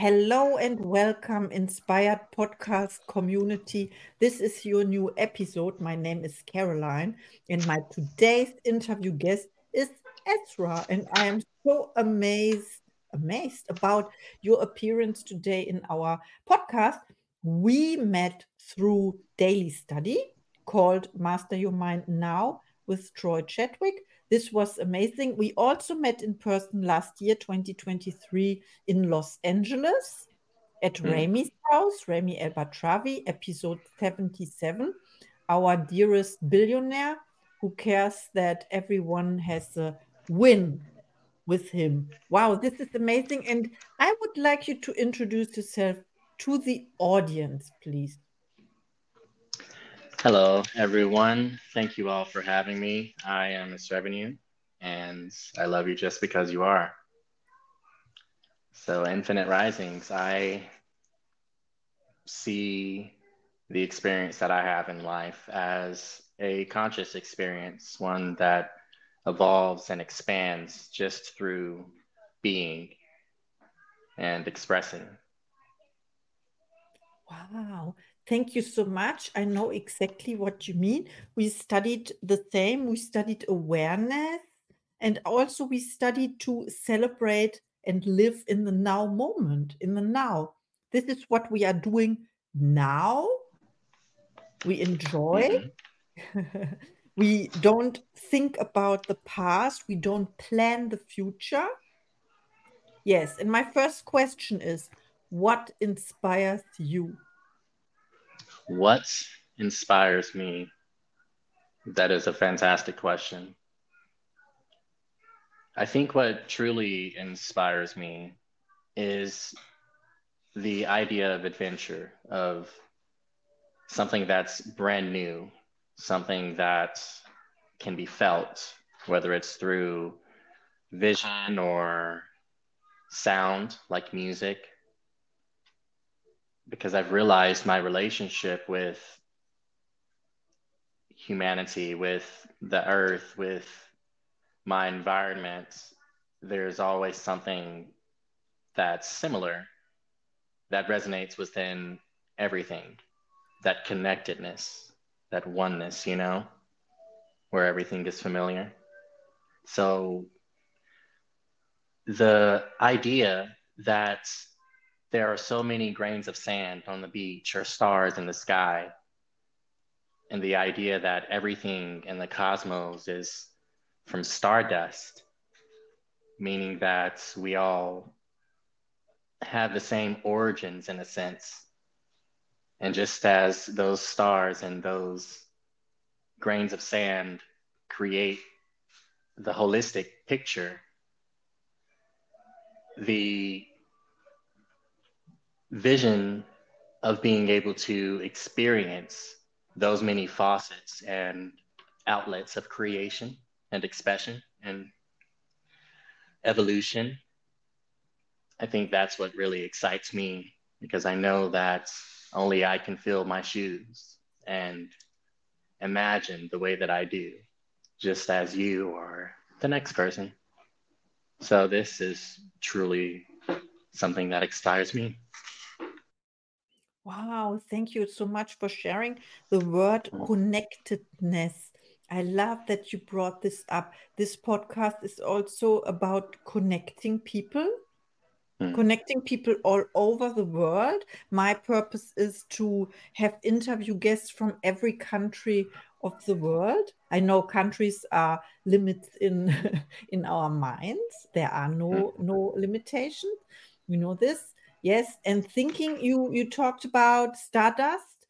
Hello and welcome, Inspired Podcast community. This is your new episode. My name is Caroline, and my today's interview guest is Ezra. And I am so amazed, amazed about your appearance today in our podcast. We met through daily study called Master Your Mind Now with Troy Chadwick. This was amazing. We also met in person last year, 2023, in Los Angeles at mm. Ramy's house, Ramy El-Batrawi, episode 77. Our dearest billionaire who cares that everyone has a win with him. Wow, this is amazing. And I would like you to introduce yourself to the audience, please. Hello, everyone. Thank you all for having me. I am Esrevinu, and I love you just because you are. So, Infinite Risings, I see the experience that I have in life as a conscious experience, one that evolves and expands just through being and expressing. Wow. Thank you so much. I know exactly what you mean. We studied the same. We studied awareness and also we studied to celebrate and live in the now moment, in the now. This is what we are doing now. We enjoy. Mm-hmm. we don't think about the past. We don't plan the future. Yes. And my first question is what inspires you? What inspires me? That is a fantastic question. I think what truly inspires me is the idea of adventure, of something that's brand new, something that can be felt, whether it's through vision or sound, like music, because I've realized my relationship with humanity, with the earth, with my environment, there's always something that's similar that resonates within everything that connectedness, that oneness, you know, where everything is familiar. So the idea that there are so many grains of sand on the beach or stars in the sky. And the idea that everything in the cosmos is from stardust, meaning that we all have the same origins in a sense. And just as those stars and those grains of sand create the holistic picture, the vision of being able to experience those many faucets and outlets of creation and expression and evolution. I think that's what really excites me because I know that only I can fill my shoes and imagine the way that I do, just as you or the next person. So, this is truly something that excites me. Wow, thank you so much for sharing the word mm. connectedness. I love that you brought this up. This podcast is also about connecting people, mm. connecting people all over the world. My purpose is to have interview guests from every country of the world. I know countries are limits in in our minds. There are no mm. no limitations. We know this Yes, and thinking you you talked about stardust,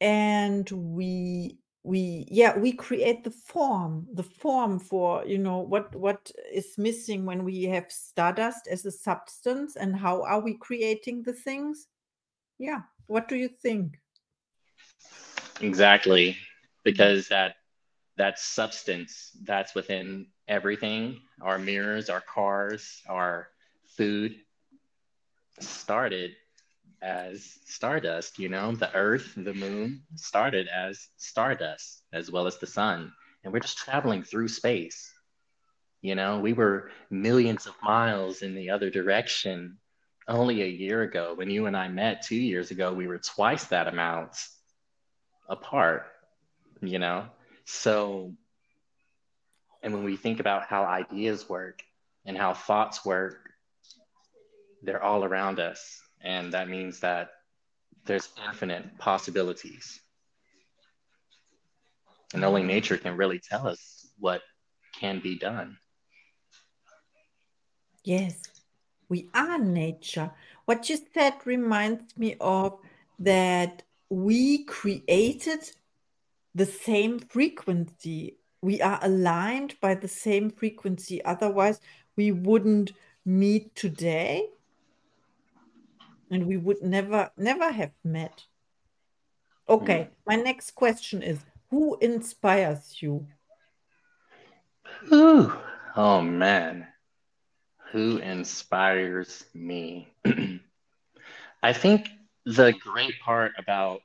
and we we yeah we create the form the form for you know what what is missing when we have stardust as a substance and how are we creating the things? Yeah what do you think? Exactly because mm-hmm. that that substance that's within everything our mirrors our cars our food started as stardust, you know, the earth, the moon started as stardust as well as the sun. And we're just traveling through space. You know, we were millions of miles in the other direction only a year ago. When you and I met two years ago, we were twice that amount apart, you know? So, and when we think about how ideas work and how thoughts work, they're all around us. And that means that there's infinite possibilities. And only nature can really tell us what can be done. Yes, we are nature. What you said reminds me of that we created the same frequency. We are aligned by the same frequency. Otherwise, we wouldn't meet today and we would never never have met okay mm. my next question is who inspires you Ooh. oh man who inspires me i think the great part about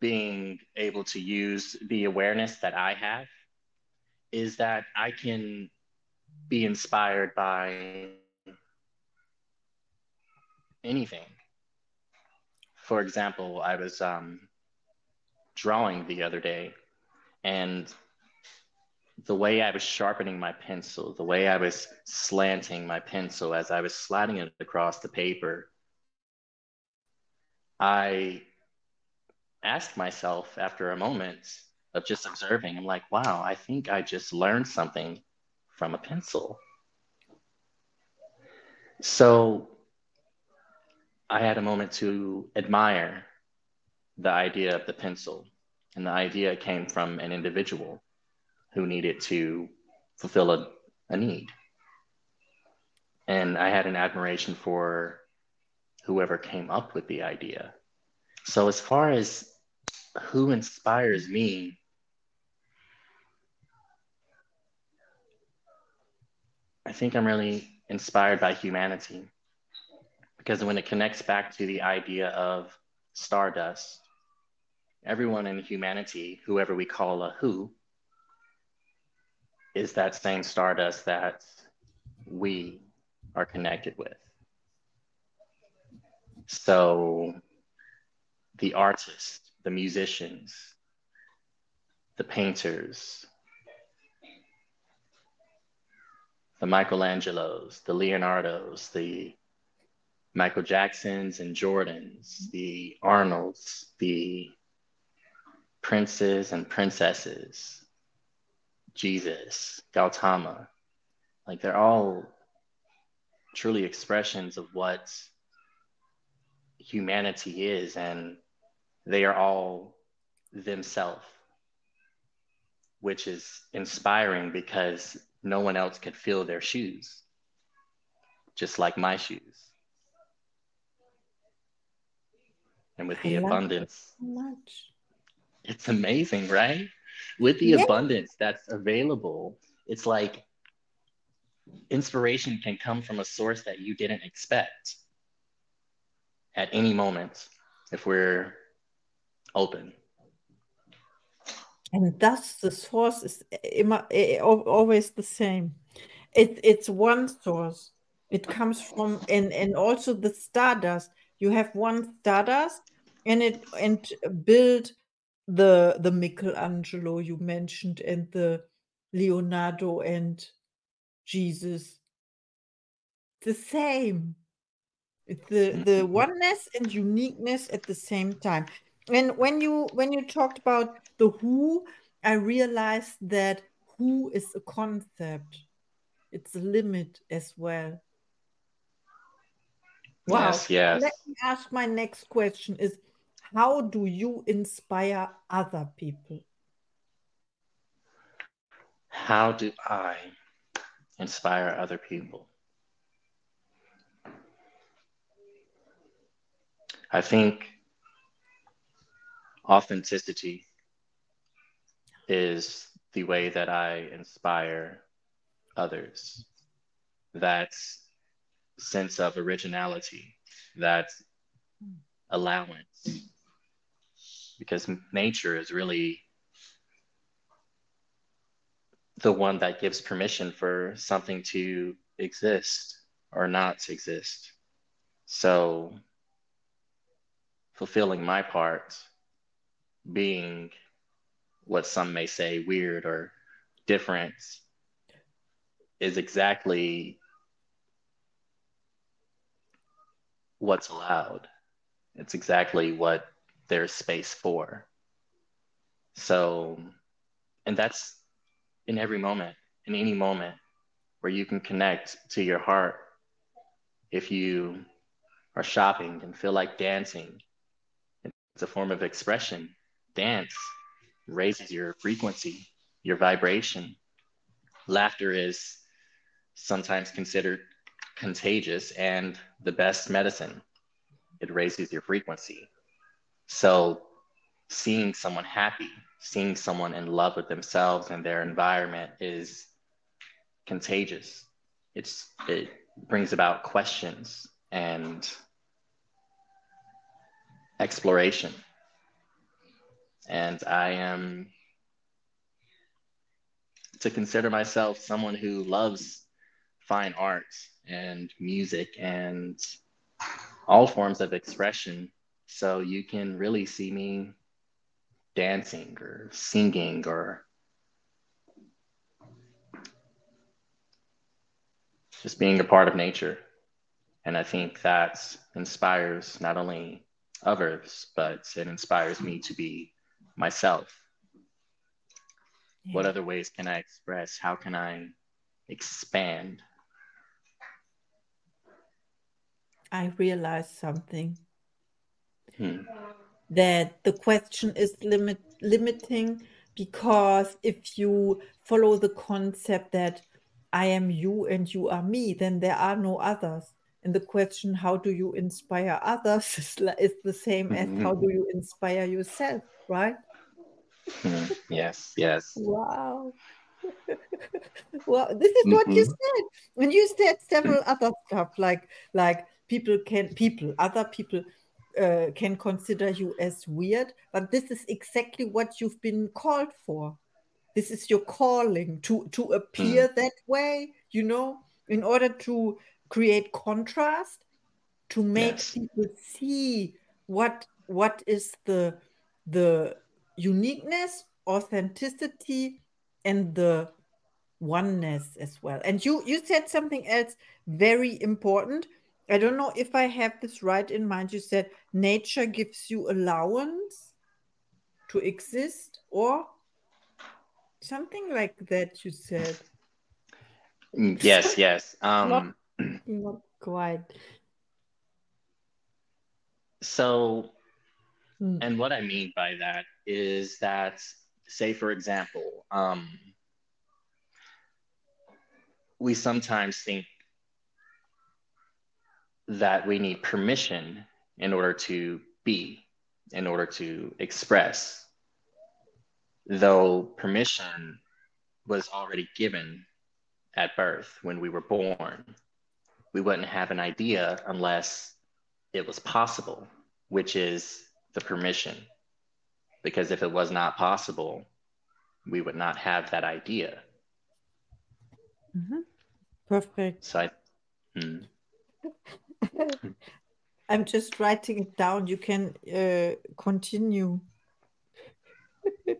being able to use the awareness that i have is that i can be inspired by anything. For example, I was um, drawing the other day, and the way I was sharpening my pencil, the way I was slanting my pencil as I was sliding it across the paper, I asked myself after a moment of just observing, I'm like, wow, I think I just learned something from a pencil. So I had a moment to admire the idea of the pencil. And the idea came from an individual who needed to fulfill a, a need. And I had an admiration for whoever came up with the idea. So, as far as who inspires me, I think I'm really inspired by humanity because when it connects back to the idea of stardust, everyone in humanity, whoever we call a who, is that same stardust that we are connected with. So the artists, the musicians, the painters, the Michelangelos, the Leonardos, the Michael Jacksons and Jordans, the Arnolds, the princes and princesses, Jesus, Gautama. Like they're all truly expressions of what humanity is, and they are all themselves, which is inspiring because no one else could fill their shoes, just like my shoes. And with the abundance, so it's amazing, right? With the yeah. abundance that's available, it's like inspiration can come from a source that you didn't expect at any moment if we're open and thus the source is eh, eh, eh, always the same. It, it's one source. It comes from and and also the stardust. You have one stardust and it and build the the michelangelo you mentioned and the leonardo and jesus. The same. It's the mm-hmm. the mm-hmm. oneness and uniqueness at the same time. And when you when you talked about the who i realized that who is a concept. It's a limit as well. Wow. yes, yes. let me ask my next question is how do you inspire other people? How do i inspire other people? I think authenticity is the way that I inspire others. That sense of originality, that allowance, because nature is really the one that gives permission for something to exist or not to exist. So, fulfilling my part, being what some may say weird or different, is exactly what's allowed. It's exactly what there's space for. So, and that's in every moment, in any moment where you can connect to your heart. If you are shopping and feel like dancing, it's a form of expression. Dance raises your frequency, your vibration. Laughter is sometimes considered contagious and the best medicine. It raises your frequency. So, seeing someone happy, seeing someone in love with themselves and their environment is contagious. It's, it brings about questions and exploration. And I am to consider myself someone who loves fine arts and music and all forms of expression. So you can really see me dancing or singing or just being a part of nature. And I think that inspires not only others, but it inspires me to be myself. Yeah. What other ways can I express? How can I expand? I realized something. Hmm that the question is limit limiting because if you follow the concept that I am you and you are me, then there are no others. And the question, how do you inspire others, is, is the same as how do you inspire yourself, right? Hmm. yes, yes. Wow. well, this is what mm-hmm. you said. And you said several other stuff like like people can people, other people uh, can consider you as weird, but this is exactly what you've been called for. This is your calling to to appear mm. that way, you know, in order to create contrast, to make yes. people see what what is the the uniqueness, authenticity, and the oneness as well. And you you said something else very important I don't know if I have this right in mind. You said nature gives you allowance to exist, or something like that. You said. Mm, yes, yes. Um, not, not quite. So, hmm. and what I mean by that is that, say, for example, um, we sometimes think that we need permission in order to be, in order to express. Though permission was already given at birth when we were born, we wouldn't have an idea unless it was possible, which is the permission. Because if it was not possible, we would not have that idea. Mm-hmm. Perfect. So I, hmm. I'm just writing it down. You can uh, continue.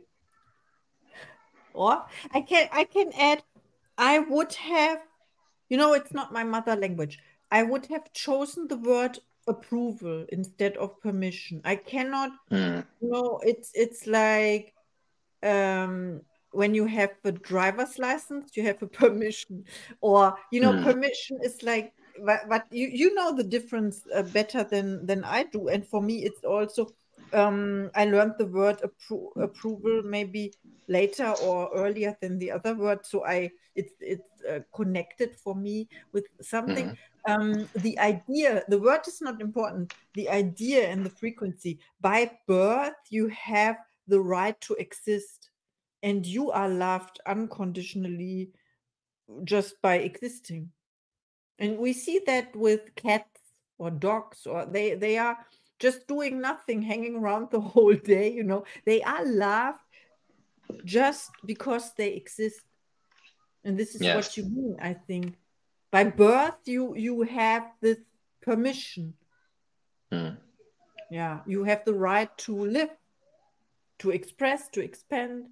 or I can I can add. I would have, you know, it's not my mother language. I would have chosen the word approval instead of permission. I cannot. Mm. You know, it's it's like um when you have a driver's license, you have a permission, or you know, mm. permission is like but, but you, you know the difference uh, better than than I do. And for me, it's also um, I learned the word appro- approval maybe later or earlier than the other word. So I it's it's uh, connected for me with something. Mm. Um, the idea, the word is not important. The idea and the frequency. By birth, you have the right to exist, and you are loved unconditionally just by existing and we see that with cats or dogs or they they are just doing nothing hanging around the whole day you know they are loved just because they exist And this is Yes. what you mean, I think. By birth, you you have this permission. Hmm. Yeah, you have the right to live, to express, to expand.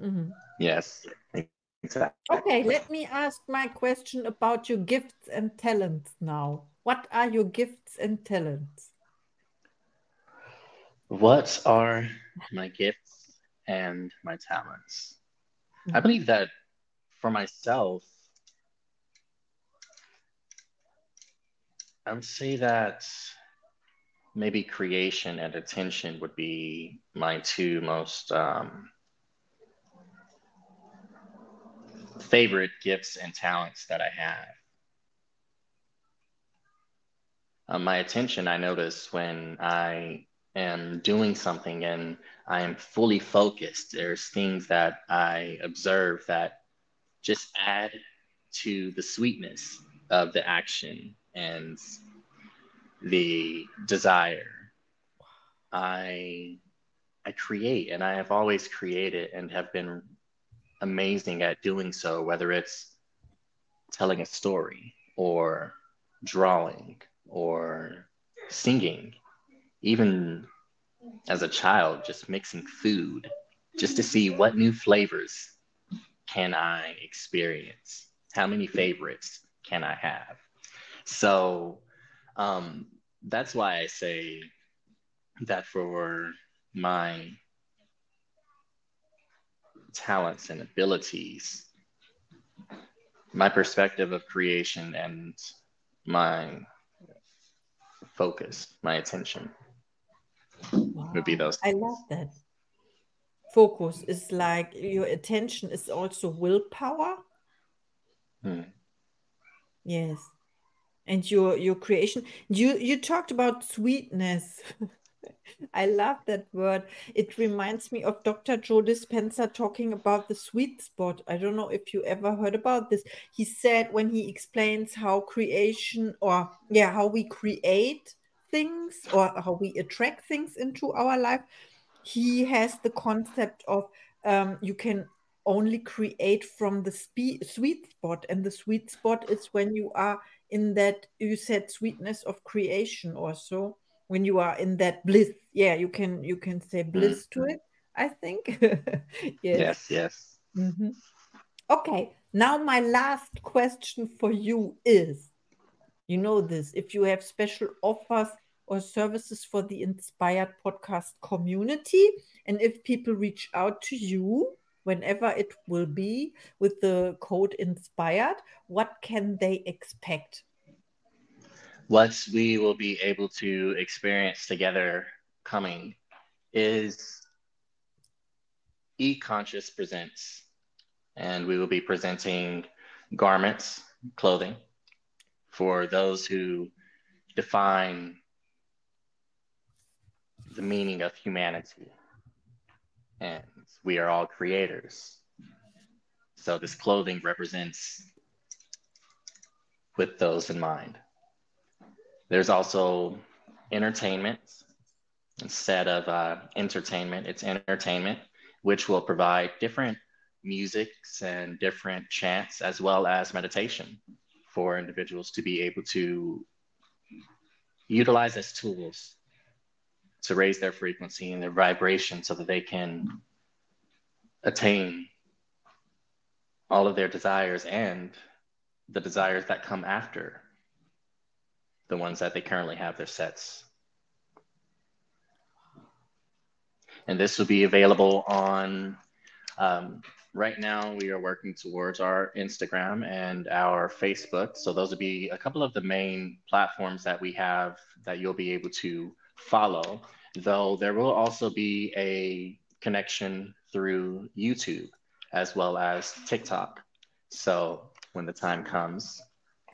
Mhm. Yes. Exactly. Okay, let me ask my question about your gifts and talents now. What are your gifts and talents? What are my gifts and my talents? I believe that for myself, I would say that maybe creation and attention would be my two most um, favorite gifts and talents that I have. Uh, my attention, I notice when I am doing something and I am fully focused, there's things that I observe that just add to the sweetness of the action and the desire. I I create and I have always created and have been amazing at doing so, whether it's telling a story or drawing or singing, even as a child, just mixing food just to see what new flavors can I experience? How many favorites can I have? So um, that's why I say that for my talents and abilities, my perspective of creation and my focus, my attention would be those. I love that. Focus is like your attention is also willpower. Hmm. Yes. And your your creation. You you talked about sweetness. I love that word. It reminds me of Dr. Joe Dispenza talking about the sweet spot. I don't know if you ever heard about this. He said when he explains how creation or yeah, how we create things or how we attract things into our life, he has the concept of um, you can only create from the spe- sweet spot, and the sweet spot is when you are in that you said sweetness of creation or so when you are in that bliss yeah you can you can say bliss to it i think yes Yes, yes. Mhm. Okay, now my last question for you is you know this, if you have special offers or services for the Inspired Podcast community, and if people reach out to you, whenever it will be, with the code Inspired, what can they expect? What we will be able to experience together coming is eConscious Presents, and we will be presenting garments, clothing for those who define the meaning of humanity. And we are all creators. So this clothing represents with those in mind. There's also entertainment. Instead of uh, entertainment, it's entertainment, which will provide different musics and different chants, as well as meditation for individuals to be able to utilize as tools to raise their frequency and their vibration so that they can attain all of their desires and the desires that come after the ones that they currently have their sets. And this will be available on, um, right now we are working towards our Instagram and our Facebook. So those will be a couple of the main platforms that we have that you'll be able to follow, though there will also be a connection through YouTube as well as TikTok. So when the time comes,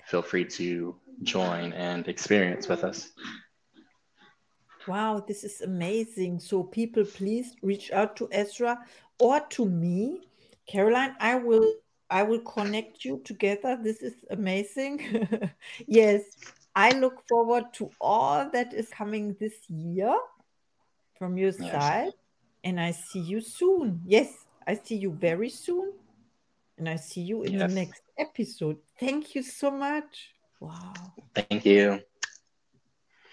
feel free to join and experience with us. Wow, this is amazing. So, people, please reach out to Ezra or to me. Caroline, I will I will connect you together. This is amazing. yes, I look forward to all that is coming this year from your Yes. side. And I see you soon. Yes, I see you very soon. And I see you in Yes. the next episode. Thank you so much. Wow. Thank you.